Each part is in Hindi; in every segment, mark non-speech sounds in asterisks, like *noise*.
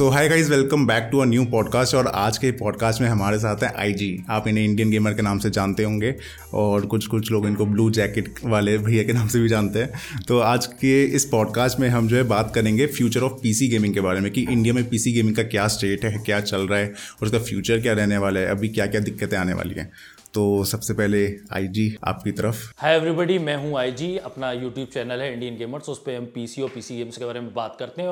So hi guys welcome back to a new podcast और आज के पॉडकास्ट में हमारे साथ हैं आईजी आप इन्हें इंडियन गेमर के नाम से जानते होंगे और कुछ कुछ लोग इनको ब्लू जैकेट वाले भैया के नाम से भी जानते हैं। तो आज के इस पॉडकास्ट में हम जो है बात करेंगे फ्यूचर ऑफ़ पीसी गेमिंग के बारे में कि इंडिया में पीसी गेमिंग का क्या स्टेट है, क्या चल रहा है और उसका फ्यूचर क्या रहने वाला है, अभी क्या क्या दिक्कतें आने वाली हैं। तो सबसे पहले आईजी आपकी तरफ़। हाय एवरीबॉडी मैं हूँ आईजी अपना यूट्यूब चैनल है इंडियन गेमर्स उस पर हम पीसी और पीसी गेम्स के बारे में बात करते हैं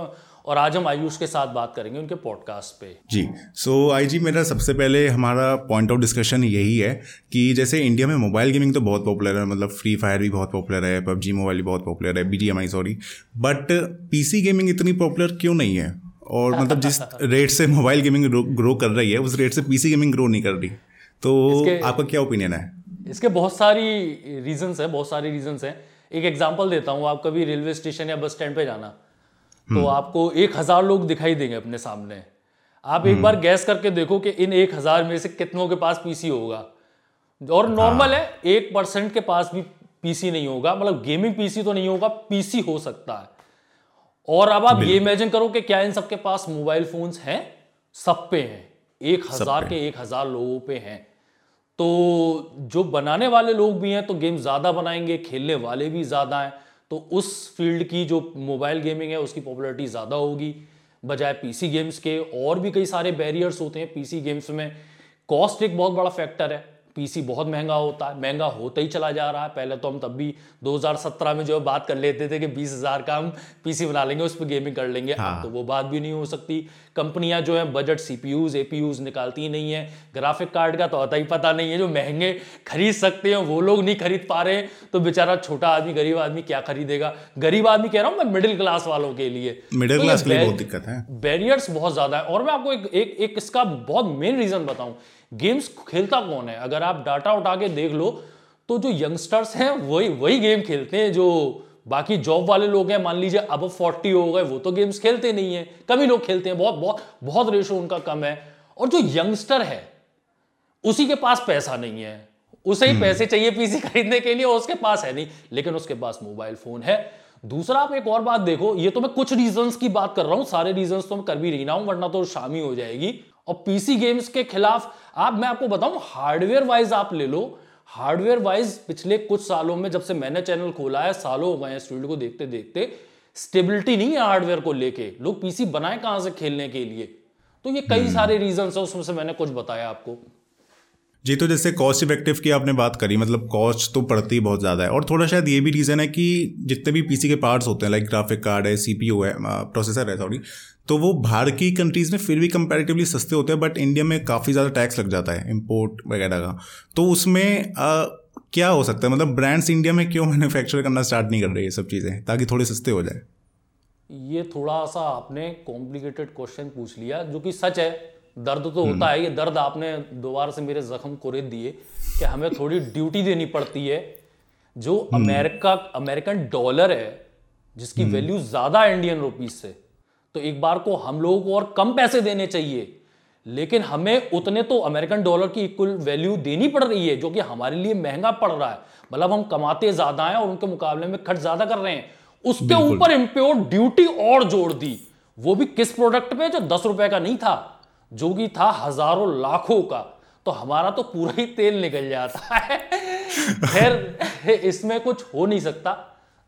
और आज हम आयुष के साथ बात करेंगे उनके पॉडकास्ट पे। जी सो so, आई जी मेरा सबसे पहले हमारा पॉइंट ऑफ़ डिस्कशन यही है कि जैसे इंडिया में मोबाइल गेमिंग तो बहुत पॉपुलर है मतलब फ्री फायर भी बहुत पॉपुलर है पबजी मोबाइल भी बहुत पॉपुलर है B G sorry but PC gaming इतनी पॉपुलर क्यों नहीं है? और मतलब जिस *laughs* रेट से मोबाइल गेमिंग ग्रो कर रही है उस रेट से पीसी गेमिंग ग्रो नहीं कर रही। तो आपका क्या ओपिनियन है? इसके बहुत सारी रीजंस है बहुत सारी रीजंस हैं। एक एग्जांपल देता हूँ आप कभी रेलवे स्टेशन या बस स्टैंड पे जाना तो हम्म। आपको एक हज़ार लोग दिखाई देंगे अपने सामने। आप एक बार गैस करके देखो कि इन एक हज़ार में से कितनों के पास पीसी होगा। और नॉर्मल हाँ। है एक परसेंट के पास भी पीसी नहीं होगा। मतलब गेमिंग पीसी तो नहीं होगा पीसी हो सकता है। और अब आप ये इमेजिन करो कि क्या इन सबके पास मोबाइल फोन्स हैं? सब पे हैं। एक हज़ार के एक हज़ार लोगों पे हैं। तो जो बनाने वाले लोग भी हैं तो गेम ज़्यादा बनाएँगे खेलने वाले भी ज़्यादा हैं। तो उस फ़ील्ड की जो मोबाइल गेमिंग है, उसकी पॉपुलरिटी ज़्यादा होगी। बजाय पीसी गेम्स के और भी कई सारे बैरियर्स होते हैं पीसी गेम्स में। कॉस्ट एक बहुत बड़ा फैक्टर है। पीसी बहुत महँगा होता है महँगा होता ही चला जा रहा है। पहले तो हम तब भी 2017 में जो बात कर लेते थे कि बीस हज़ार का हम पीसी बना लेंगे उस पर गेमिंग कर लेंगे। हाँ। तो वो बात भी नहीं हो सकती। कंपनियाँ जो है बजट सीपीयूज एपीयूज निकालती ही नहीं है। ग्राफिक कार्ड का तो आता ही पता नहीं है जो महँगे खरीद सकते हैं वो लोग नहीं खरीद पा रहे तो बेचारा छोटा आदमी गरीब आदमी क्या खरीदेगा? गरीब आदमी कह रहा हूँ मैं मिडिल क्लास वालों के लिए। मिडिल क्लास के लिए बहुत दिक्कत है। बैरियर्स बहुत ज़्यादा है। और मैं आपको एक एक इसका बहुत मेन रीजन बताऊँ। गेम्स खेलता कौन है? अगर आप डाटा उठा के देख लो तो जो यंगस्टर्स हैं वही वही गेम खेलते हैं जो बाकी जॉब वाले लोग हैं मान लीजिए अब फोर्टी हो गए वो तो गेम्स खेलते नहीं है। कभी लोग खेलते हैं बहुत बहुत बहुत रेशो उनका कम है। और जो यंगस्टर है उसी के पास पैसा नहीं है। उसे ही हम्म। पैसे चाहिए पीसी खरीदने के लिए उसके पास है नहीं। लेकिन उसके पास मोबाइल फ़ोन है। दूसरा आप एक और बात देखो ये तो मैं कुछ रीजंस की बात कर रहा हूँ सारे रीजंस तो मैं कर भी रही ना हूँ वरना तो शामी हो जाएगी। और पीसी गेम्स के खिलाफ आप मैं आपको बताऊँ हार्डवेयर वाइज आप ले लो। हार्डवेयर वाइज पिछले कुछ सालों में जब से मैंने चैनल खोला है सालों हो गए इस फ़ील्ड को देखते देखते स्टेबिलिटी नहीं है हार्डवेयर को लेके। लोग पीसी बनाए कहाँ से खेलने के लिए? तो ये कई हम्म। सारे रीजन है उसमें से मैंने कुछ बताया आपको। जी तो जैसे कॉस्ट इफ़ेक्टिव की आपने बात करी मतलब कॉस्ट तो पड़ती ही बहुत ज़्यादा है। और थोड़ा शायद ये भी रीज़न है कि जितने भी पीसी के पार्ट्स होते हैं लाइक ग्राफिक कार्ड है सीपीयू है प्रोसेसर है सॉरी तो वो बाहर की कंट्रीज़ में फिर भी कंपैरेटिवली सस्ते होते हैं बट इंडिया में काफ़ी ज़्यादा टैक्स लग जाता है इम्पोर्ट वगैरह का। तो उसमें आ, क्या हो सकता है? मतलब ब्रांड्स इंडिया में क्यों *laughs* मैन्युफैक्चर करना स्टार्ट नहीं कर रहे ये सब चीज़ें ताकि थोड़े सस्ते हो जाए? ये थोड़ा सा आपने कॉम्प्लिकेटेड क्वेश्चन पूछ लिया जो कि सच है। दर्द तो होता है ये दर्द आपने दोबारा से मेरे जख्म को रेत दिए कि हमें थोड़ी ड्यूटी देनी पड़ती है। जो अमेरिका अमेरिकन डॉलर है जिसकी वैल्यू हम्म। ज़्यादा इंडियन रुपीज़ से तो एक बार को हम लोगों को और कम पैसे देने चाहिए। लेकिन हमें उतने तो अमेरिकन डॉलर की इक्वल वैल्यू देनी पड़ रही है जो कि हमारे लिए महँगा पड़ रहा है। मतलब हम कमाते ज़्यादा हैं और उनके मुकाबले में खर्च ज़्यादा कर रहे हैं। उसके ऊपर इम्प्योर ड्यूटी और जोड़ दी। वो भी किस प्रोडक्ट पे? जो दस रुपए का नहीं था जो कि था हज़ारों लाखों का। तो हमारा तो पूरा ही तेल निकल जाता *laughs* है। खैर इसमें कुछ हो नहीं सकता।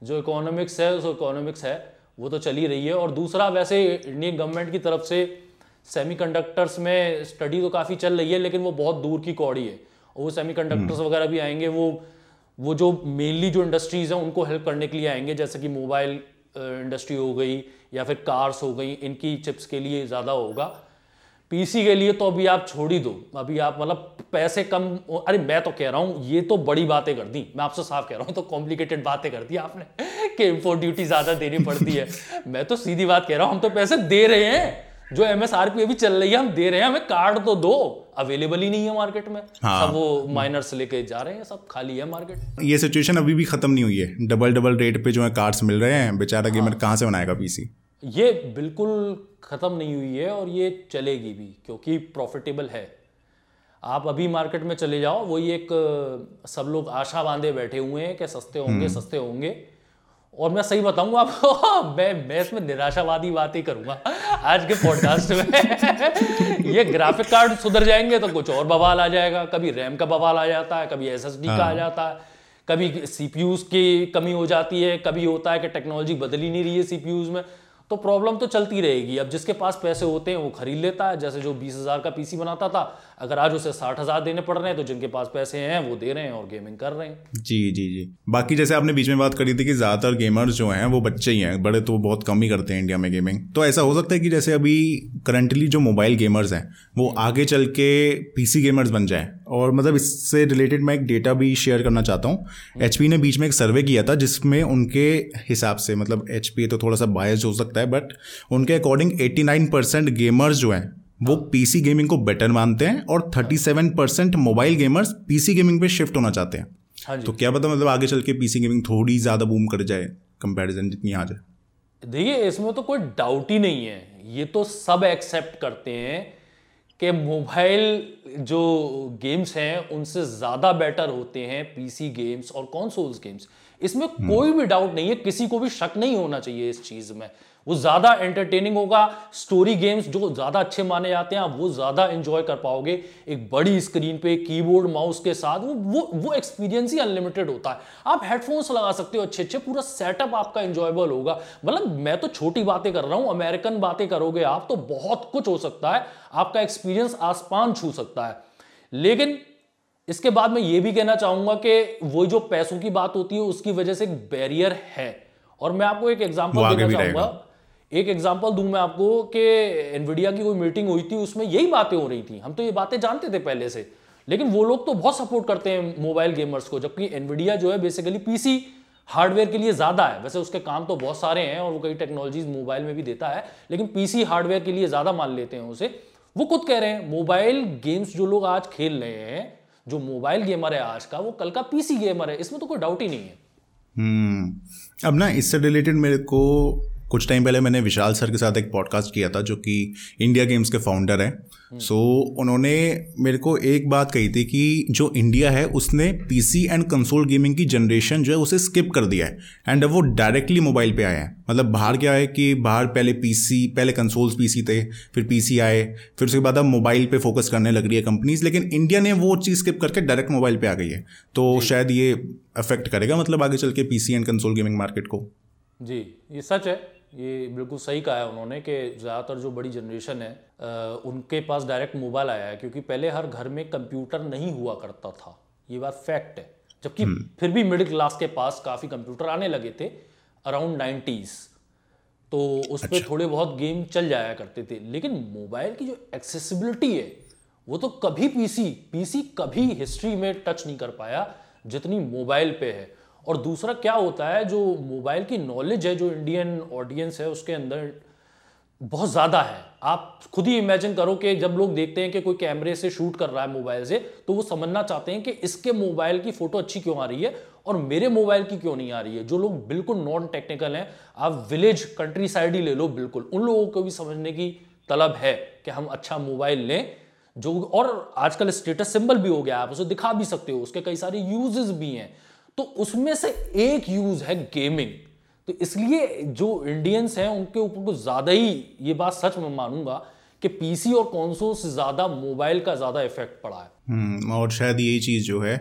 जो इकोनॉमिक्स है उस इकोनॉमिक्स है। वो तो चली रही है। और दूसरा वैसे इंडियन गवर्नमेंट की तरफ़ से सेमीकंडक्टर्स में स्टडी तो काफ़ी चल रही है लेकिन वो बहुत दूर की कौड़ी है। और वो सेमीकंडक्टर्स हम्म। वगैरह भी आएँगे वो वो जो मेनली जो इंडस्ट्रीज़ हैं उनको हेल्प करने के लिए आएँगे जैसे कि मोबाइल इंडस्ट्री हो गई या फिर कार्स हो गई इनकी चिप्स के लिए ज़्यादा होगा। पीसी के लिए तो अभी आप छोड़ ही दो। अभी आप मतलब पैसे कम अरे मैं तो कह रहा हूँ ये तो बड़ी बातें कर दी। मैं आपसे साफ़ कह रहा हूँ तो कॉम्प्लिकेटेड बातें कर दी आपने *laughs* कि इम्पोर्ट ड्यूटी ज़्यादा देनी पड़ती है। *laughs* मैं तो सीधी बात कह रहा हूँ हम तो पैसे दे रहे हैं। जो एमएसआरपी अभी चल रही है हम दे रहे हैं हमें कार्ड तो दो। अवेलेबल ही नहीं है मार्केट में। हाँ। सब वो माइनर्स लेके जा रहे हैं सब खाली है मार्केट ये सिचुएशन अभी भी खत्म नहीं हुई है। डबल डबल रेट पे जो है कार्ड्स मिल रहे हैं। बेचारा गेमर हाँ। कहाँ से बनाएगा पीसी ये बिल्कुल ख़त्म नहीं हुई है और ये चलेगी भी क्योंकि प्रॉफिटेबल है आप अभी मार्केट में चले जाओ वही एक सब लोग आशा बांधे बैठे हुए हैं कि सस्ते होंगे हम्म। सस्ते होंगे और मैं सही बताऊँगा आपको *laughs* मैं मैं इसमें निराशावादी बात ही करूँगा आज के पॉडकास्ट में *laughs* ये ग्राफिक कार्ड सुधर जाएँगे तो कुछ और बवाल आ जाएगा कभी रैम का बवाल आ जाता है कभी एस हाँ। का आ हाँ। जाता है कभी सीपीयूज की कमी हो जाती है कभी होता है कि टेक्नोलॉजी बदल ही नहीं रही है सीपीयूज में तो प्रॉब्लम तो चलती रहेगी। अब जिसके पास पैसे होते हैं, वो खरीद लेता है। जैसे जो बीस हज़ार का पीसी बनाता था, अगर आज उसे साठ हज़ार देने पड़ रहे हैं तो जिनके पास पैसे हैं, वो दे रहे हैं और गेमिंग कर रहे हैं। जी जी जी। बाकी जैसे आपने बीच में बात करी थी कि ज़्यादातर गेमर्स जो हैं, वो बच्चे ही हैं। बड़े तो बहुत कम ही करते हैं इंडिया में गेमिंग तो ऐसा हो सकता है कि जैसे अभी करंटली जो मोबाइल गेमर्स हैं, वो आगे चल के पीसी गेमर्स बन जाए। और मतलब इससे रिलेटेड मैं एक डेटा भी शेयर करना चाहता हूँ। एच ने बीच में एक सर्वे किया था जिसमें उनके हिसाब से मतलब एचपी तो थोड़ा सा बायस हो सकता है बट उनके अकॉर्डिंग 89 परसेंट गेमर्स जो हैं वो पीसी गेमिंग को बेटर मानते हैं और 37 percent mobile gamers PC gaming पे शिफ्ट होना चाहते हैं। हाँ तो क्या पता मतलब आगे चल के पीसी गेमिंग थोड़ी ज़्यादा बूम कर जाए कंपैरिजन जितनी आ जाए देखिए इसमें तो कोई डाउट ही नहीं है। ये तो सब एक्सेप्ट करते हैं। कि मोबाइल जो गेम्स हैं, उनसे ज़्यादा बेटर होते हैं पीसी गेम्स और कॉन्सोल्स गेम्स इसमें हम्म। कोई भी डाउट नहीं है किसी को भी शक नहीं होना चाहिए इस चीज़ में। वो ज़्यादा एंटरटेनिंग होगा स्टोरी गेम्स जो ज़्यादा अच्छे माने जाते हैं आप वो ज़्यादा इंजॉय कर पाओगे। एक बड़ी स्क्रीन पे कीबोर्ड माउस के साथ वो वो वो एक्सपीरियंस ही अनलिमिटेड होता है। आप हेडफोन्स लगा सकते हो अच्छे अच्छे पूरा सेटअप आपका एंजॉयबल होगा। मतलब मैं तो छोटी बातें कर रहा हूँ अमेरिकन बातें करोगे आप तो बहुत कुछ हो सकता है आपका एक्सपीरियंस आसमान छू सकता है। लेकिन इसके बाद मैं ये भी कहना चाहूँगा कि वो जो पैसों की बात होती है उसकी वजह से एक बैरियर है। और मैं आपको एक एग्ज़ाम्पल देना चाहूँगा। एक एग्ज़ाम्पल दूँ मैं आपको कि एनवीडिया की कोई मीटिंग हुई थी उसमें यही बातें हो रही थी। हम तो ये बातें जानते थे पहले से। लेकिन वो लोग तो बहुत सपोर्ट करते हैं मोबाइल गेमर्स को जबकि एनवीडिया जो है बेसिकली पीसी हार्डवेयर के लिए ज़्यादा है। वैसे उसके काम तो बहुत सारे हैं और वो कई टेक्नोलॉजीज़ मोबाइल में भी देता है लेकिन पीसी हार्डवेयर के लिए ज़्यादा मान लेते हैं उसे। वो खुद कह रहे हैं मोबाइल गेम्स जो लोग आज खेल रहे हैं जो मोबाइल गेमर है आज का, वो कल का पीसी गेमर है, इसमें तो कोई डाउट ही नहीं है। हम्म। अब ना, इससे रिलेटेड मेरे को कुछ टाइम पहले मैंने विशाल सर के साथ एक पॉडकास्ट किया था जो कि इंडिया गेम्स के फाउंडर हैं। सो so, उन्होंने मेरे को एक बात कही थी कि जो इंडिया है उसने पीसी एंड कंसोल गेमिंग की जनरेशन जो है उसे स्किप कर दिया है। एंड अब वो डायरेक्टली मोबाइल पे आए हैं। मतलब बाहर क्या है कि बाहर पहले पीसी पहले कंसोल्स पीसी थे फिर पीसी आए फिर उसके बाद अब मोबाइल पे फोकस करने लग रही है कंपनीज़ लेकिन इंडिया ने वो चीज़ स्किप करके डायरेक्ट मोबाइल पे आ गई है। तो शायद ये अफेक्ट करेगा मतलब आगे चल के PC and console gaming market को। जी ये सच है। ये बिल्कुल सही कहा है उन्होंने कि ज़्यादातर जो बड़ी जनरेशन है उनके पास डायरेक्ट मोबाइल आया है क्योंकि पहले हर घर में कंप्यूटर नहीं हुआ करता था। ये बात फैक्ट है। जबकि हम्म। फिर भी मिडिल क्लास के पास काफ़ी कंप्यूटर आने लगे थे अराउंड नाइन्टीज़ तो उस पर अच्छा। थोड़े बहुत गेम चल जाया करते थे। लेकिन मोबाइल की जो एक्सेसिबिलिटी है वो तो कभी पीसी पीसी कभी हिस्ट्री में टच नहीं कर पाया जितनी मोबाइल पे है। और दूसरा क्या होता है, जो मोबाइल की नॉलेज है, जो इंडियन ऑडियंस है, उसके अंदर बहुत ज़्यादा है। आप खुद ही इमेजिन करो कि जब लोग देखते हैं कि कोई कैमरे से शूट कर रहा है मोबाइल से तो वो समझना चाहते हैं कि इसके मोबाइल की फ़ोटो अच्छी क्यों आ रही है और मेरे मोबाइल की क्यों नहीं आ रही है। जो लोग बिल्कुल नॉन टेक्निकल हैं, आप विलेज कंट्री साइड ही ले लो बिल्कुल। उन लोगों को भी समझने की तलब है कि हम अच्छा मोबाइल लें, जो और आजकल स्टेटस सिंबल भी हो गया, आप उसे दिखा भी सकते हो, उसके कई सारे यूजेस भी हैं। तो उसमें से एक यूज़ है गेमिंग तो इसलिए जो इंडियंस हैं उनके ऊपर कुछ ज़्यादा ही ये बात सच में मानूँगा कि पीसी और कॉन्सोल से ज़्यादा मोबाइल का ज़्यादा इफ़ेक्ट पड़ा है. हम्म, और शायद यही चीज़ जो है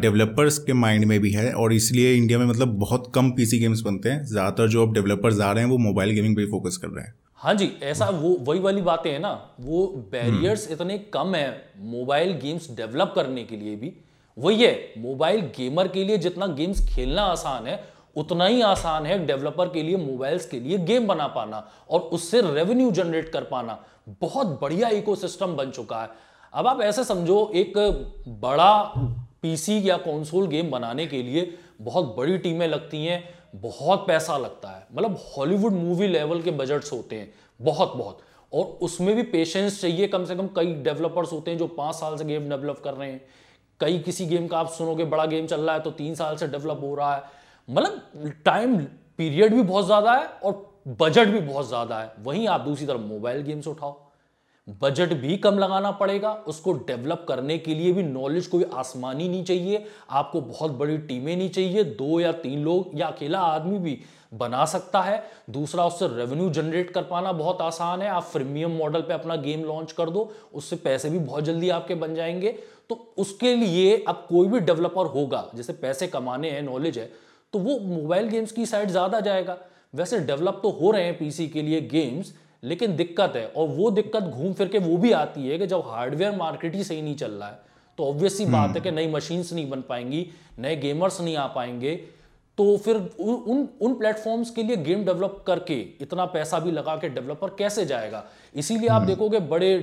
डेवलपर्स के माइंड में भी है और इसलिए इंडिया में मतलब बहुत कम पीसी गेम्स बनते हैं। ज़्यादातर जो अब डेवलपर्स आ रहे हैं वो मोबाइल गेमिंग पे फोकस कर रहे हैं। हाँ जी ऐसा वो वही वाली बातें हैं ना वो बैरियर्स हम्म। इतने कम है मोबाइल गेम्स डेवलप करने के लिए भी वही है मोबाइल गेमर के लिए जितना गेम्स खेलना आसान है, उतना ही आसान है डेवलपर के लिए मोबाइल्स के लिए गेम बना पाना और उससे रेवेन्यू जनरेट कर पाना। बहुत बढ़िया इकोसिस्टम बन चुका है। अब आप ऐसे समझो, एक बड़ा पीसी या कंसोल गेम बनाने के लिए बहुत बड़ी टीमें लगती हैं, बहुत पैसा लगता है। मतलब हॉलीवुड मूवी लेवल के बजट्स होते हैं, बहुत बहुत। और उसमें भी पेशेंस चाहिए, कम से कम कई डेवलपर्स होते हैं जो पाँच साल से गेम डेवलप कर रहे हैं। कई किसी गेम का आप सुनोगे, बड़ा गेम चल रहा है तो तीन साल से डेवलप हो रहा है। मतलब टाइम पीरियड भी बहुत ज़्यादा है और बजट भी बहुत ज़्यादा है। वहीं आप दूसरी तरफ़ मोबाइल गेम्स उठाओ। बजट भी कम लगाना पड़ेगा, उसको डेवलप करने के लिए भी नॉलेज कोई आसमानी नहीं चाहिए, आपको बहुत बड़ी टीमें नहीं चाहिए, दो या तीन लोग या अकेला आदमी भी बना सकता है। दूसरा, उससे रेवेन्यू जनरेट कर पाना बहुत आसान है, आप फ्रीमियम मॉडल पे अपना गेम लॉन्च कर दो, उससे पैसे भी बहुत जल्दी आपके बन जाएँगे। तो उसके लिए अब कोई भी डेवलपर होगा, जैसे पैसे कमाने हैं नॉलेज है तो वो मोबाइल गेम्स की साइड ज़्यादा जाएगा। वैसे डेवलप तो हो रहे हैं पीसी के लिए गेम्स लेकिन दिक्कत है और वो दिक्कत घूम फिर के वो भी आती है कि जब हार्डवेयर मार्केट ही सही नहीं चल रहा है तो ऑब्वियस सी बात है कि नई मशीन्स नहीं बन पाएँगी नए गेमर्स नहीं आ पाएँगे। तो फिर उन उन प्लेटफॉर्म्स के लिए गेम डेवलप करके इतना पैसा भी लगा के डेवलपर कैसे जाएगा? इसीलिए आप हम्म। देखोगे बड़े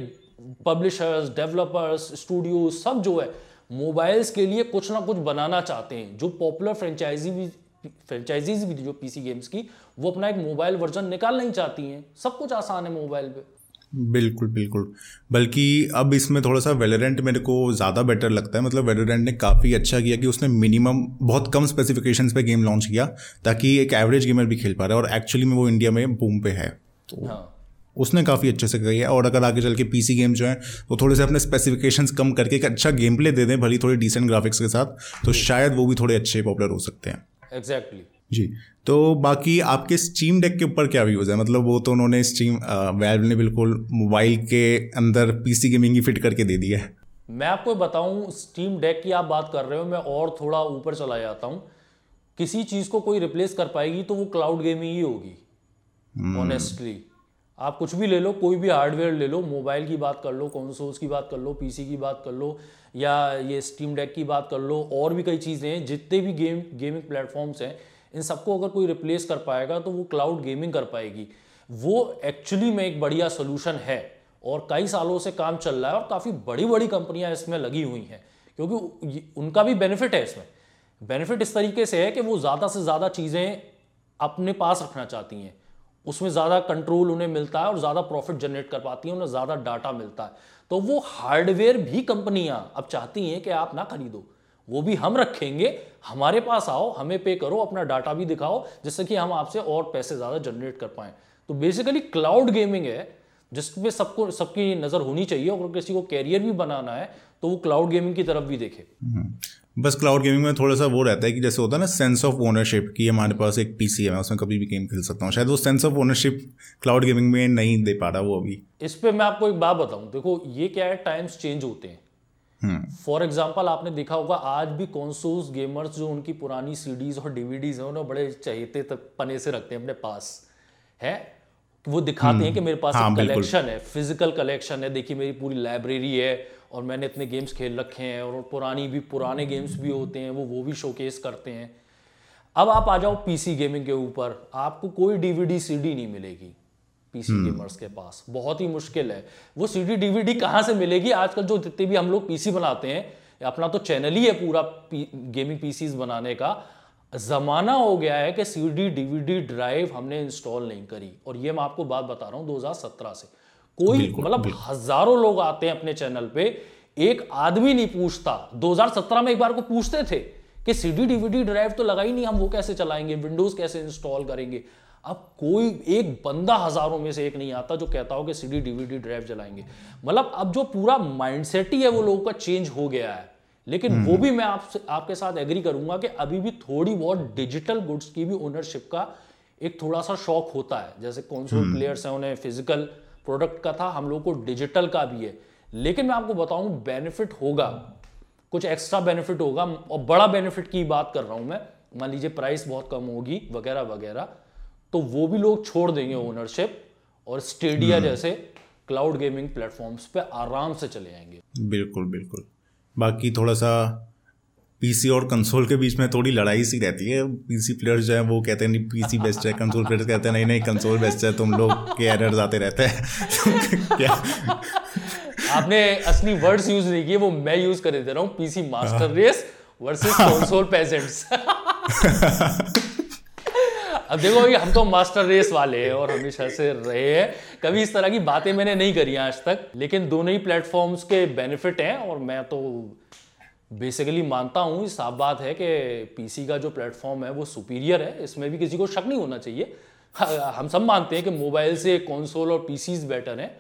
पब्लिशर्स डेवलपर्स स्टूडियो सब जो है मोबाइल्स के लिए कुछ ना कुछ बनाना चाहते हैं। जो पॉपुलर फ्रेंचाइजी भी फ्रेंचाइजीज भी जो पीसी गेम्स की वो अपना एक मोबाइल वर्जन निकालना ही चाहती हैं। सब कुछ आसान है मोबाइल पे। बिल्कुल बिल्कुल। बल्कि अब इसमें थोड़ा सा वेलोरेंट मेरे को ज़्यादा बेटर लगता है। मतलब वेलोरेंट ने काफ़ी अच्छा किया कि उसने मिनिमम बहुत कम स्पेसिफिकेशंस पे गेम लॉन्च किया ताकि एक एवरेज गेमर भी खेल पा रहा है और एक्चुअली में वो इंडिया में बूम पे है। तो हाँ। उसने काफ़ी अच्छे से किया और अगर आगे चल के पीसी गेम जो है तो थोड़े से अपने स्पेसिफिकेशंस कम करके एक अच्छा गेम प्ले दे दें भली थोड़ी डिसेंट ग्राफिक्स के साथ तो शायद वो भी थोड़े अच्छे पॉपुलर हो सकते हैं। Exactly exactly. जी। तो बाकी आपके स्टीम डेक के ऊपर क्या व्यूज़ है? मतलब वो तो उन्होंने स्टीम वैल्व ने बिल्कुल मोबाइल के अंदर पीसी गेमिंग ही फिट करके दे दिया है। मैं आपको बताऊँ स्टीम डेक की आप बात कर रहे हो मैं और थोड़ा ऊपर चला जाता हूँ। किसी चीज़ को कोई रिप्लेस कर पाएगी तो वो क्लाउड गेमिंग ही होगी ऑनेस्टली hmm. आप कुछ भी ले लो कोई भी हार्डवेयर ले लो मोबाइल की बात कर लो कॉन्सोल्स की बात कर लो पीसी की बात कर लो या ये स्टीम डेक की बात कर लो और भी कई चीज़ें हैं जितने भी गेम गेमिंग प्लेटफॉर्म्स हैं इन सबको अगर कोई रिप्लेस कर पाएगा तो वो क्लाउड गेमिंग कर पाएगी। वो एक्चुअली में एक बढ़िया सोल्यूशन है और कई सालों से काम चल रहा है और काफ़ी बड़ी बड़ी कंपनियाँ इसमें लगी हुई हैं, क्योंकि उनका भी बेनिफिट है इसमें। बेनिफिट इस तरीके से है कि वो ज़्यादा से ज़्यादा चीज़ें अपने पास रखना चाहती हैं। उसमें ज़्यादा कंट्रोल उन्हें मिलता है और ज़्यादा प्रॉफिट जनरेट कर पाती हैं, उन्हें ज़्यादा डाटा मिलता है। तो वो हार्डवेयर भी कंपनियाँ अब चाहती हैं कि आप ना खरीदो। वो भी हम रखेंगे। हमारे पास आओ हमें पे करो अपना डाटा भी दिखाओ जिससे कि हम आपसे और पैसे ज़्यादा जनरेट कर पाए। तो बेसिकली क्लाउड गेमिंग है जिसपे सबको सबकी नज़र होनी चाहिए और किसी को कैरियर भी बनाना है तो वो क्लाउड गेमिंग की तरफ़ भी देखे। हम्म। बस क्लाउड गेमिंग में थोड़ा सा वो रहता है कि जैसे होता है ना सेंस ऑफ़ ओनरशिप कि हमारे पास एक पीसी है मैं उसमें कभी भी गेम खेल सकता हूँ। शायद वो sense of ownership cloud gaming में नहीं दे पा रहा वो अभी। इस पर मैं आपको एक बात बताऊँ। देखो ये क्या है टाइम्स चेंज होते हैं। फॉर एग्ज़ाम्पल आपने देखा होगा आज भी कॉन्सोल्स गेमर्स जो उनकी पुरानी सीडीज और डीवीडीज हैं उन्हें बड़े चहेते तक पने से रखते हैं अपने पास। है? वो दिखाते हैं कि मेरे पास हाँ, एक कलेक्शन है फ़िज़िकल कलेक्शन है। देखिए मेरी पूरी लाइब्रेरी है और मैंने इतने गेम्स खेल रखे हैं और पुरानी भी पुराने गेम्स भी होते हैं वो वो भी शोकेस करते हैं। अब आप आ जाओ पीसी गेमिंग के ऊपर आपको कोई डीवीडी सीडी नहीं मिलेगी। पीसी गेमर्स हम्म। के पास। बहुत ही मुश्किल है। वो सीडी डीवीडी कहाँ से मिलेगी? आजकल जो जितने भी हम लोग पीसी बनाते हैं अपना तो चैनल ही है पूरा पी, गेमिंग पीसीज बनाने का। जमाना हो गया है कि सीडी डीवीडी ड्राइव हमने इंस्टॉल नहीं करी। और ये मैं आपको बात बता रहा हूँ 2017 से। कोई मतलब हज़ारों लोग आते हैं अपने चैनल पे। एक आदमी नहीं पूछता। 2017 में एक बार को पूछते थे कि सीडी डीवीडी ड्राइव तो लगा ही नहीं हम वो कैसे चलाएँगे? विंडोज़ कैसे इंस्टॉल करेंगे? अब कोई एक बंदा हज़ारों में से एक नहीं आता जो कहता हो कि सीडी डीवीडी ड्राइव चलाएँगे मतलब अब जो पूरा माइंडसेट ही है वो लोगों का चेंज हो गया है। लेकिन वो। भी मैं आपसे आपके साथ एग्री करूँगा कि अभी भी थोड़ी बहुत डिजिटल गुड्स की भी ओनरशिप का एक थोड़ा सा शौक होता है। जैसे कौन से प्लेयर्स हैं उन्हें फ़िज़िकल प्रोडक्ट का था हम लोग को डिजिटल का भी है। लेकिन मैं आपको बताऊँ बेनिफिट होगा। कुछ एक्स्ट्रा बेनिफिट होगा। और बड़ा बेनिफिट की बात कर रहा हूँ मैं। मान लीजिए प्राइस बहुत कम होगी वगैरह वगैरह। तो वो भी लोग छोड़ देंगे ओनरशिप और स्टेडिया हम्म। जैसे क्लाउड गेमिंग प्लेटफॉर्म्स पे आराम से चले जाएँगे बिल्कुल बिल्कुल। बाकी थोड़ा सा पीसी और कंसोल के बीच में थोड़ी लड़ाई सी रहती है। पीसी प्लेयर्स जो है वो कहते हैं नहीं पीसी बेस्ट है कंसोल प्लेयर्स कहते हैं नहीं नहीं कंसोल बेस्ट है तुम लोग के एरर्स आते रहते हैं। *laughs* क्या? आपने असली वर्ड्स यूज़ नहीं किए वो मैं यूज़ कर दे रहा। हूँ PC master race versus console peasants अब देखो ये हम तो मास्टर रेस वाले हैं और हमेशा से रहे हैं। कभी इस तरह की बातें मैंने नहीं करी आज तक लेकिन दोनों ही प्लेटफॉर्म्स के बेनिफिट हैं और मैं तो बेसिकली मानता हूँ साफ़ बात है कि पीसी का जो प्लेटफॉर्म है वो सुपीरियर है। इसमें भी किसी को शक नहीं होना चाहिए। हम सब मानते हैं कि मोबाइल से कंसोल और पीसीज बेटर हैं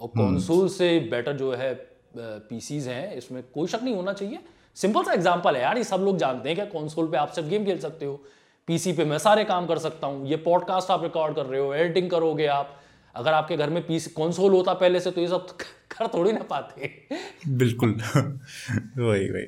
और कंसोल से बेटर जो है पीसीज हैं। इसमें कोई शक नहीं होना चाहिए। सिंपल सा एग्जांपल है यार ये सब लोग जानते हैं कि कंसोल पे आप सिर्फ़ गेम खेल सकते हो। पीसी पे मैं सारे काम कर सकता हूँ। ये पॉडकास्ट आप रिकॉर्ड कर रहे हो एडिटिंग करोगे आप। अगर आपके घर में पीसी कंसोल होता पहले से तो ये सब *laughs* कर थोड़ी ना पाते। बिल्कुल। *laughs* वही वही।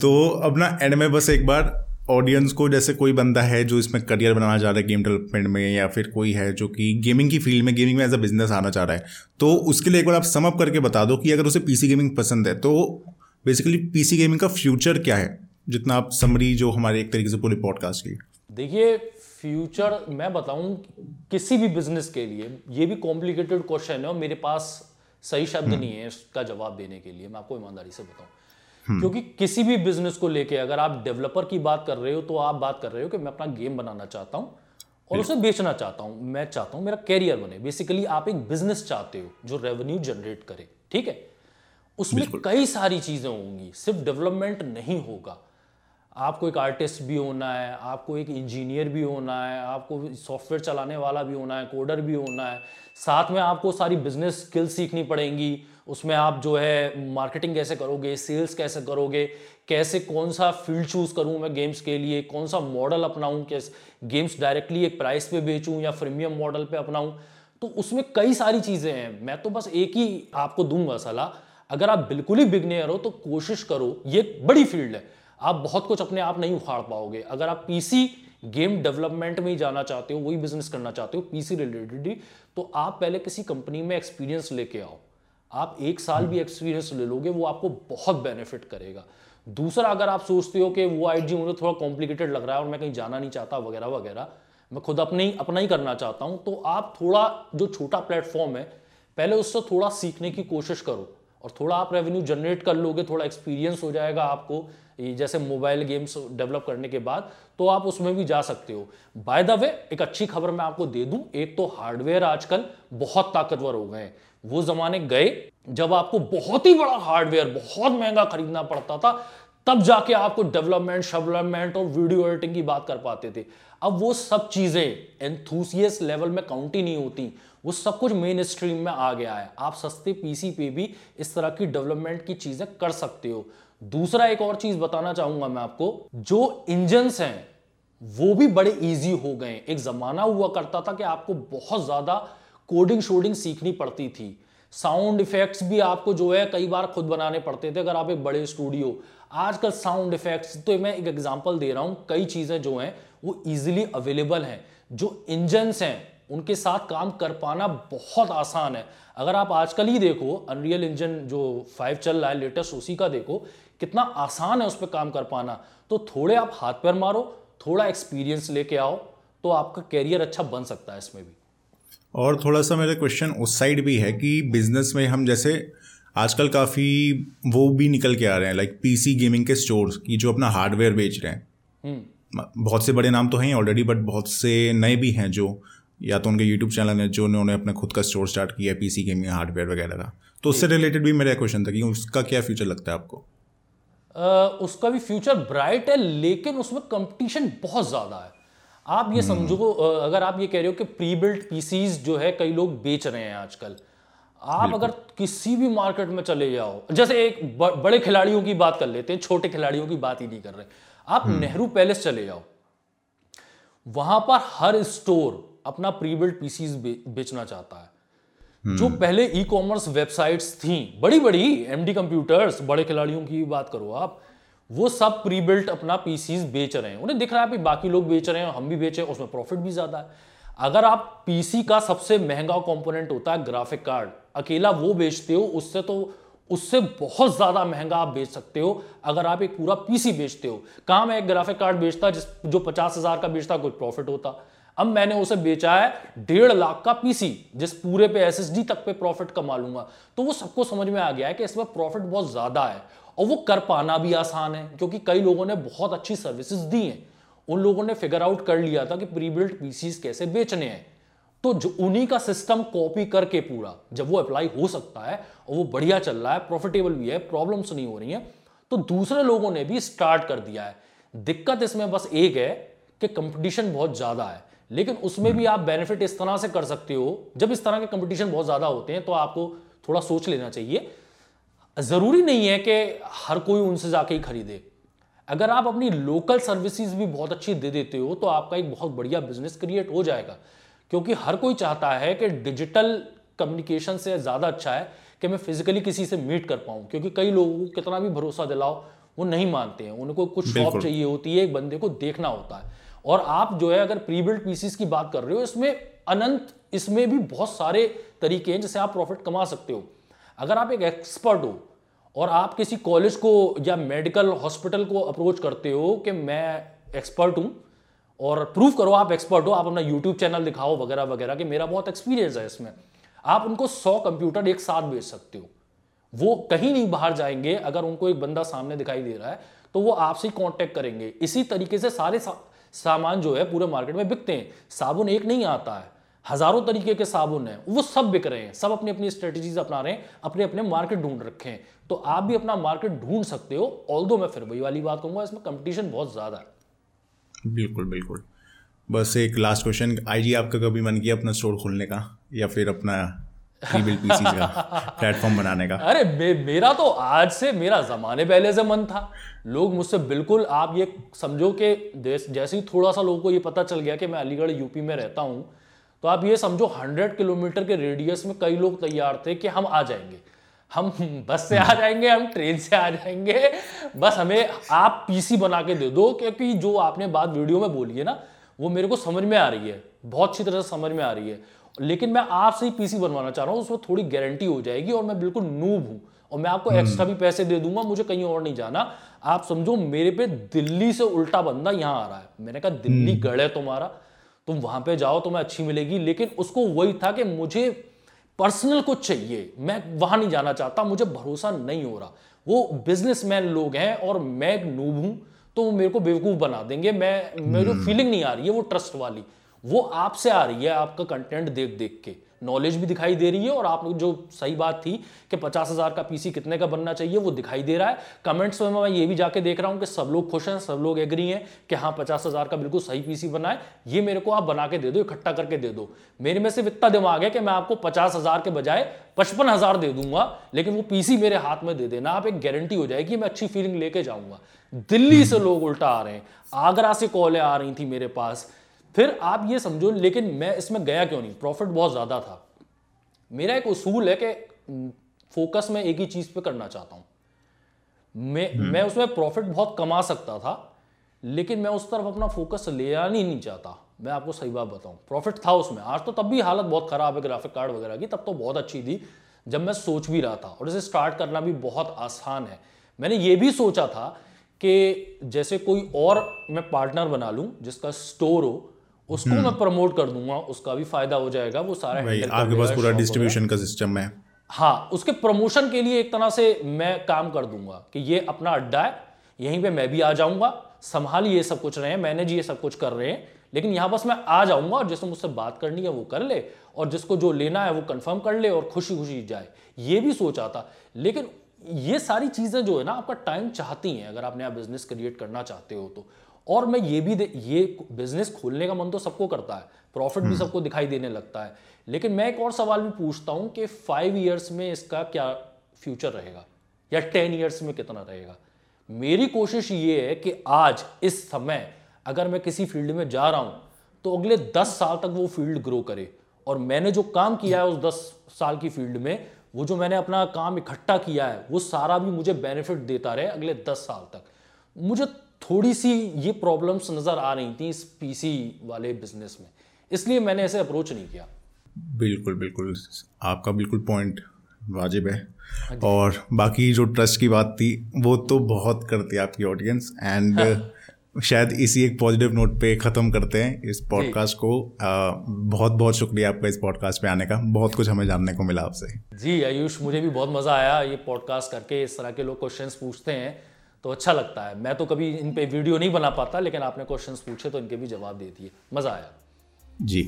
तो अब ना एंड में बस एक बार ऑडियंस को, जैसे कोई बंदा है जो इसमें करियर बनाना चाह रहा है गेम डेवलपमेंट में, या फिर कोई है जो कि गेमिंग की फ़ील्ड में गेमिंग में एज अ बिज़नेस आना चाह रहा है तो उसके लिए एक बार आप समअप करके बता दो कि अगर उसे पीसी गेमिंग पसंद है तो बेसिकली पीसी गेमिंग का फ्यूचर क्या है? जितना आप समरी जो हमारे एक तरीके से पूरे पॉडकास्ट की देखिए फ्यूचर मैं बताऊँ किसी भी बिज़नेस के लिए ये भी कॉम्प्लिकेटेड क्वेश्चन है और मेरे पास सही शब्द हम्म। नहीं है इसका जवाब देने के लिए मैं आपको ईमानदारी से बताऊँ। हम्म। क्योंकि किसी भी बिज़नेस को लेके अगर आप डेवलपर की बात कर रहे हो तो आप बात कर रहे हो कि मैं अपना गेम बनाना चाहता हूँ और उसे बेचना चाहता हूँ मैं चाहता हूँ मेरा कैरियर बने। बेसिकली आप एक बिज़नेस चाहते हो जो रेवेन्यू जनरेट करे ठीक है? उसमें कई सारी चीज़ें होंगी सिर्फ़ डेवलपमेंट नहीं होगा। आपको एक आर्टिस्ट भी होना है, आपको एक इंजीनियर भी होना है, आपको सॉफ्टवेयर चलाने वाला भी होना है कोडर भी होना है। साथ में आपको सारी बिज़नेस स्किल्स सीखनी पड़ेंगी। उसमें आप जो है मार्केटिंग कैसे करोगे सेल्स कैसे करोगे, कैसे कौन सा फ़ील्ड चूज़ करूँ मैं गेम्स के लिए, कौन सा मॉडल अपनाऊं, कैसे गेम्स डायरेक्टली एक प्राइस पे बेचूं या प्रीमियम मॉडल पे अपनाऊं। तो उसमें कई सारी चीज़ें हैं। मैं तो बस एक ही आपको दूँगा सलाह। अगर आप बिल्कुल ही बिगनेयर हो तो कोशिश करो, ये बड़ी फ़ील्ड है। आप बहुत कुछ अपने आप नहीं उखाड़ पाओगे। अगर आप पीसी गेम डेवलपमेंट में ही जाना चाहते हो, वही बिज़नेस करना चाहते हो पीसी रिलेटेड ही तो आप पहले किसी कंपनी में एक्सपीरियंस लेके आओ। आप एक साल भी एक्सपीरियंस ले लोगे, वो आपको बहुत बेनिफिट करेगा। दूसरा, अगर आप सोचते हो कि वो आईजी मुझे थोड़ा कॉम्प्लिकेटेड लग रहा है और मैं कहीं जाना नहीं चाहता, वगैरह वगैरह, मैं खुद अपने ही, अपना ही करना चाहता हूँ तो आप थोड़ा, जो छोटा प्लेटफॉर्म है, पहले उससे थोड़ा सीखने की कोशिश करो। और थोड़ा आप रेवेन्यू जनरेट कर लोगे, थोड़ा एक्सपीरियंस हो जाएगा आपको जैसे मोबाइल गेम्स डेवलप करने के बाद तो आप उसमें भी जा सकते हो। बाय द वे एक अच्छी खबर मैं आपको दे दूँ, एक तो हार्डवेयर आजकल बहुत ताकतवर हो गए वो जमाने गए, जब आपको बहुत ही बड़ा हार्डवेयर बहुत महँगा खरीदना पड़ता था, तब जाके आपको डेवलपमेंट शेवलपमेंट और वीडियो एडिटिंग की बात कर पाते थे। अब वो सब चीज़ें एंथुसियस लेवल में काउंट ही नहीं होती। वो सब कुछ मेन स्ट्रीम में आ गया है। आप सस्ते पीसी पे भी इस तरह की डेवलपमेंट की चीज़ें कर सकते हो। दूसरा एक और चीज़ बताना चाहूँगा मैं आपको। जो इंजन्स हैं, वो भी बड़े इजी हो गए। एक जमाना हुआ करता था कि आपको बहुत ज़्यादा कोडिंग शोडिंग सीखनी पड़ती थी। साउंड इफेक्ट्स भी आपको जो है कई बार खुद बनाने पड़ते थे, अगर आप एक बड़े स्टूडियो आजकल साउंड इफेक्ट्स तो मैं एक एग्जांपल दे रहा हूँ, कई चीज़ें जो हैं, वो इजीली अवेलेबल हैं। जो इंजन्स हैं उनके साथ काम कर पाना बहुत आसान है। अगर आप आजकल ही देखो अनरियल इंजन जो फाइव चल रहा है लेटेस्ट उसी का देखो कितना आसान है उस पर काम कर पाना। तो थोड़े आप हाथ पैर मारो थोड़ा एक्सपीरियंस लेके आओ तो आपका कैरियर अच्छा बन सकता है इसमें भी। और थोड़ा सा मेरा क्वेश्चन उस साइड भी है कि बिज़नेस में हम जैसे आजकल काफ़ी वो भी निकल के आ रहे हैं लाइक पीसी गेमिंग के स्टोर्स की जो अपना हार्डवेयर बेच रहे हैं। हम्म। बहुत से बड़े नाम तो हैं ऑलरेडी बट बहुत से नए भी हैं जो या तो उनके यूट्यूब चैनल है जो उन्होंने अपना खुद का स्टोर स्टार्ट किया है पीसी गेमिंग हार्डवेयर वगैरह का। तो उससे रिलेटेड भी मेरा क्वेश्चन था कि उसका क्या फ्यूचर लगता है आपको? उसका भी फ्यूचर ब्राइट है लेकिन उसमें कंपटीशन बहुत ज़्यादा है। आप ये समझो हम्म। अगर आप ये कह रहे हो कि प्री बिल्ट पीसीज जो है कई लोग बेच रहे हैं आजकल आप अगर किसी भी मार्केट में चले जाओ जैसे एक ब, बड़े खिलाड़ियों की बात कर लेते हैं छोटे खिलाड़ियों की बात ही नहीं कर रहे। आप हम्म। नेहरू पैलेस चले जाओ वहाँ पर हर स्टोर अपना प्री बिल्ट पीसीज बेचना चाहता है। जो पहले ई कॉमर्स वेबसाइट्स थी बड़ी बड़ी एमडी कंप्यूटर्स बड़े खिलाड़ियों की बात करो आप वो सब प्री बिल्ट अपना पीसीज बेच रहे हैं। उन्हें दिख रहा है बाकी लोग बेच रहे हैं हम भी बेचे उसमें प्रॉफिट भी ज़्यादा है। अगर आप पीसी का सबसे महँगा कंपोनेंट होता है ग्राफिक कार्ड अकेला वो बेचते हो उससे तो उससे बहुत ज़्यादा महँगा आप बेच सकते हो अगर आप एक पूरा पीसी बेचते हो। कहा मैं एक ग्राफिक कार्ड बेचता जिस जो पचास हज़ार का बेचता कुछ प्रॉफिट होता। अब मैंने उसे बेचा है डेढ़ लाख का पीसी जिस पूरे पे एसएसडी तक पे प्रॉफिट कमा लूँगा। तो वो सबको समझ में आ गया है कि इसमें प्रॉफिट बहुत ज़्यादा है और वो कर पाना भी आसान है, क्योंकि कई लोगों ने बहुत अच्छी सर्विसेज़ दी हैं। उन लोगों ने फिगर आउट कर लिया था कि प्री पीसीज कैसे बेचने हैं। तो जो उन्हीं का सिस्टम कॉपी करके पूरा, जब वो अप्लाई हो सकता है और वो बढ़िया चल रहा है प्रॉफिटेबल भी है प्रॉब्लम्स नहीं हो रही हैं तो दूसरे लोगों ने भी स्टार्ट कर दिया है। दिक्कत इसमें बस एक है कि कंपटीशन बहुत ज़्यादा है। लेकिन उसमें भी आप बेनिफिट इस तरह से कर सकते हो। जब इस तरह के कंपटीशन बहुत ज़्यादा होते हैं तो आपको थोड़ा सोच लेना चाहिए। ज़रूरी नहीं है कि हर कोई उनसे जाके ही खरीदे। अगर आप अपनी लोकल सर्विसेज़ भी बहुत अच्छी दे देते हो तो आपका एक बहुत बढ़िया बिज़नेस क्रिएट हो जाएगा। क्योंकि हर कोई चाहता है कि डिजिटल कम्युनिकेशन से ज़्यादा अच्छा है कि मैं फिजिकली किसी से मीट कर पाऊँ। क्योंकि कई लोगों को कितना भी भरोसा दिलाओ वो नहीं मानते हैं। उनको कुछ शॉप चाहिए होती है एक बंदे को देखना होता है। और आप जो है अगर प्री बिल्ड पीसीस की बात कर रहे हो इसमें अनंत इसमें भी बहुत सारे तरीके हैं जिससे आप प्रॉफिट कमा सकते हो। अगर आप एक एक्सपर्ट हो और आप किसी कॉलेज को या मेडिकल हॉस्पिटल को अप्रोच करते हो कि मैं एक्सपर्ट हूँ और प्रूव करो आप एक्सपर्ट हो आप अपना यूट्यूब चैनल दिखाओ वगैरह वगैरह कि मेरा बहुत एक्सपीरियंस है इसमें आप उनको सौ कंप्यूटर एक साथ बेच सकते हो। वो कहीं नहीं बाहर जाएँगे अगर उनको एक बंदा सामने दिखाई दे रहा है तो वो आपसे ही कांटेक्ट करेंगे। इसी तरीके से सारे सा, सामान जो है पूरे मार्केट में बिकते हैं। साबुन एक नहीं आता है। हज़ारों तरीके के साबुन हैं। वो सब बिक रहे हैं। सब अपनी अपनी स्ट्रेटजीज अपना रहे हैं। अपने अपने मार्केट ढूंढ रखे हैं। तो आप भी अपना मार्केट ढूंढ सकते हो। ऑल मैं फिर वही वाली बात कहूँगा, इसमें कंपटीशन बहुत ज़्यादा है। बिल्कुल बिल्कुल। बस एक लास्ट क्वेश्चन आई आपका कभी मन किया अपना स्टोर खोलने का? या फिर अपना प्लेटफॉर्म बनाने का अरे मे, मेरा तो आज से मेरा जमाने पहले से मन था। लोग मुझसे बिल्कुल आप ये समझो कि जैसे ही थोड़ा सा लोगों को ये पता चल गया कि मैं अलीगढ़ यूपी में रहता हूँ तो आप ये समझो हंड्रेड किलोमीटर के रेडियस में कई लोग तैयार थे कि हम आ जाएँगे। हम बस से आ जाएँगे हम ट्रेन से आ जाएँगे। बस हमें आप पीसी बना के दे दो क्योंकि जो आपने बात वीडियो में बोली है ना वो मेरे को समझ में आ रही है। बहुत अच्छी तरह से समझ में आ रही है। लेकिन मैं आपसे ही पीसी बनवाना चाह रहा हूँ उसमें थोड़ी गारंटी हो जाएगी और मैं बिल्कुल नूब हूँ। और मैं आपको एक्स्ट्रा भी पैसे दे दूँगा मुझे कहीं और नहीं जाना। आप समझो मेरे पे दिल्ली से उल्टा बंदा यहाँ आ रहा है। मैंने कहा दिल्ली हम्म। गढ़ है तुम्हारा तुम वहाँ पे जाओ तुम्हें अच्छी मिलेगी। लेकिन उसको वही था कि मुझे पर्सनल कुछ चाहिए। मैं वहाँ नहीं जाना चाहता मुझे भरोसा नहीं हो रहा। वो बिजनेसमैन लोग हैं और मैं एक नूब हूँ तो वो मेरे को बेवकूफ़ बना देंगे। मैं मेरी फीलिंग हम्म। नहीं आ रही है वो ट्रस्ट वाली। वो आपसे आ रही है आपका कंटेंट देख देख के। नॉलेज भी दिखाई दे रही है और आप जो सही बात थी कि पचास हज़ार का पीसी कितने का बनना चाहिए, वो दिखाई दे रहा है। कमेंट्स में मैं ये भी जाके देख रहा हूँ कि सब लोग खुश हैं, सब लोग एग्री हैं कि हाँ पचास हज़ार का बिल्कुल सही पीसी बनाए ये मेरे को आप बना के दे दो, इकट्ठा करके दे दो। मेरे में सिर्फ़ इतना दिमाग है कि मैं आपको पचास हज़ार के बजाय पचपन हज़ार दे दूँगा, लेकिन वो पीसी मेरे हाथ में दे देना। आप एक गारंटी हो जाएगी मैं अच्छी फीलिंग लेके जाऊँगा। दिल्ली से लोग उल्टा आ रहे हैं। आगरा से कॉलें आ रही थी मेरे पास। फिर आप ये समझो लेकिन मैं इसमें गया क्यों नहीं? प्रॉफिट बहुत ज़्यादा था। मेरा एक उसूल है कि फोकस मैं एक ही चीज़ पे करना चाहता हूँ। मैं हम्म। मैं उसमें प्रॉफिट बहुत कमा सकता था लेकिन मैं उस तरफ़ अपना फोकस ले आना ही नहीं चाहता। मैं आपको सही बात बताऊँ प्रॉफिट था उसमें। आज तो तब भी हालत बहुत ख़राब है ग्राफिक कार्ड वगैरह की तब तो बहुत अच्छी थी जब मैं सोच भी रहा था। और इसे स्टार्ट करना भी बहुत आसान है। मैंने ये भी सोचा था कि जैसे कोई और मैं पार्टनर बना लूँ जिसका स्टोर हो उसको मैं प्रमोट कर दूँगा उसका भी फ़ायदा हो जाएगा वो सारा आपके पास पूरा डिस्ट्रीब्यूशन का सिस्टम है। हाँ उसके प्रमोशन के लिए एक तरह से मैं काम कर दूँगा कि ये अपना अड्डा है यहीं पे मैं भी आ जाऊँगा संभाल ये सब कुछ रहे हैं मैनेज ये सब कुछ कर रहे हैं लेकिन यहाँ बस मैं आ जाऊँगा और जिसको मुझसे बात करनी है वो कर ले और जिसको जो लेना है वो कंफर्म कर ले और खुशी खुशी जाए। ये भी सोचा था लेकिन ये सारी चीज़ें जो है ना आपका टाइम चाहती हैं अगर आप नया बिज़नेस क्रिएट करना चाहते हो तो। और मैं ये भी ये बिज़नेस खोलने का मन तो सबको करता है प्रॉफिट भी हम्म। सबको दिखाई देने लगता है। लेकिन मैं एक और सवाल भी पूछता हूँ कि फाइव ईयर्स में इसका क्या फ्यूचर रहेगा? या टेन ईयर्स में कितना रहेगा? मेरी कोशिश ये है कि आज इस समय अगर मैं किसी फ़ील्ड में जा रहा हूँ तो अगले दस साल तक वो फ़ील्ड ग्रो करे। और मैंने जो काम किया है उस दस साल की फ़ील्ड में वो जो मैंने अपना काम इकट्ठा किया है वो सारा भी मुझे बेनिफिट देता रहे अगले दस साल तक। मुझे थोड़ी सी ये प्रॉब्लम्स नज़र आ रही थी इस पीसी वाले बिज़नेस में। इसलिए मैंने ऐसे अप्रोच नहीं किया। बिल्कुल बिल्कुल। आपका बिल्कुल पॉइंट वाजिब है। हाँ और बाकी जो ट्रस्ट की बात थी वो तो बहुत करती है आपकी ऑडियंस एंड शायद इसी एक पॉजिटिव नोट पे ख़त्म करते हैं इस पॉडकास्ट को। आ, बहुत बहुत शुक्रिया आपका इस पॉडकास्ट पे आने का। बहुत कुछ हमें जानने को मिला आपसे। जी आयुष मुझे भी बहुत मज़ा आया ये पॉडकास्ट करके। इस तरह के लोग क्वेश्चंस पूछते हैं। तो अच्छा लगता है। मैं तो कभी इन पे वीडियो नहीं बना पाता, लेकिन आपने क्वेश्चन पूछे तो इनके भी जवाब दे दिए। मज़ा आया। जी।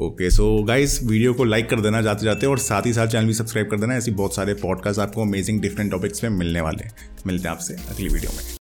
ओके सो गाइस वीडियो को लाइक कर देना जाते जाते और साथ ही साथ चैनल भी सब्सक्राइब कर देना। ऐसी बहुत सारे पॉडकास्ट आपको अमेजिंग डिफरेंट टॉपिक्स में मिलने वाले मिलते हैं आपसे अगली वीडियो में।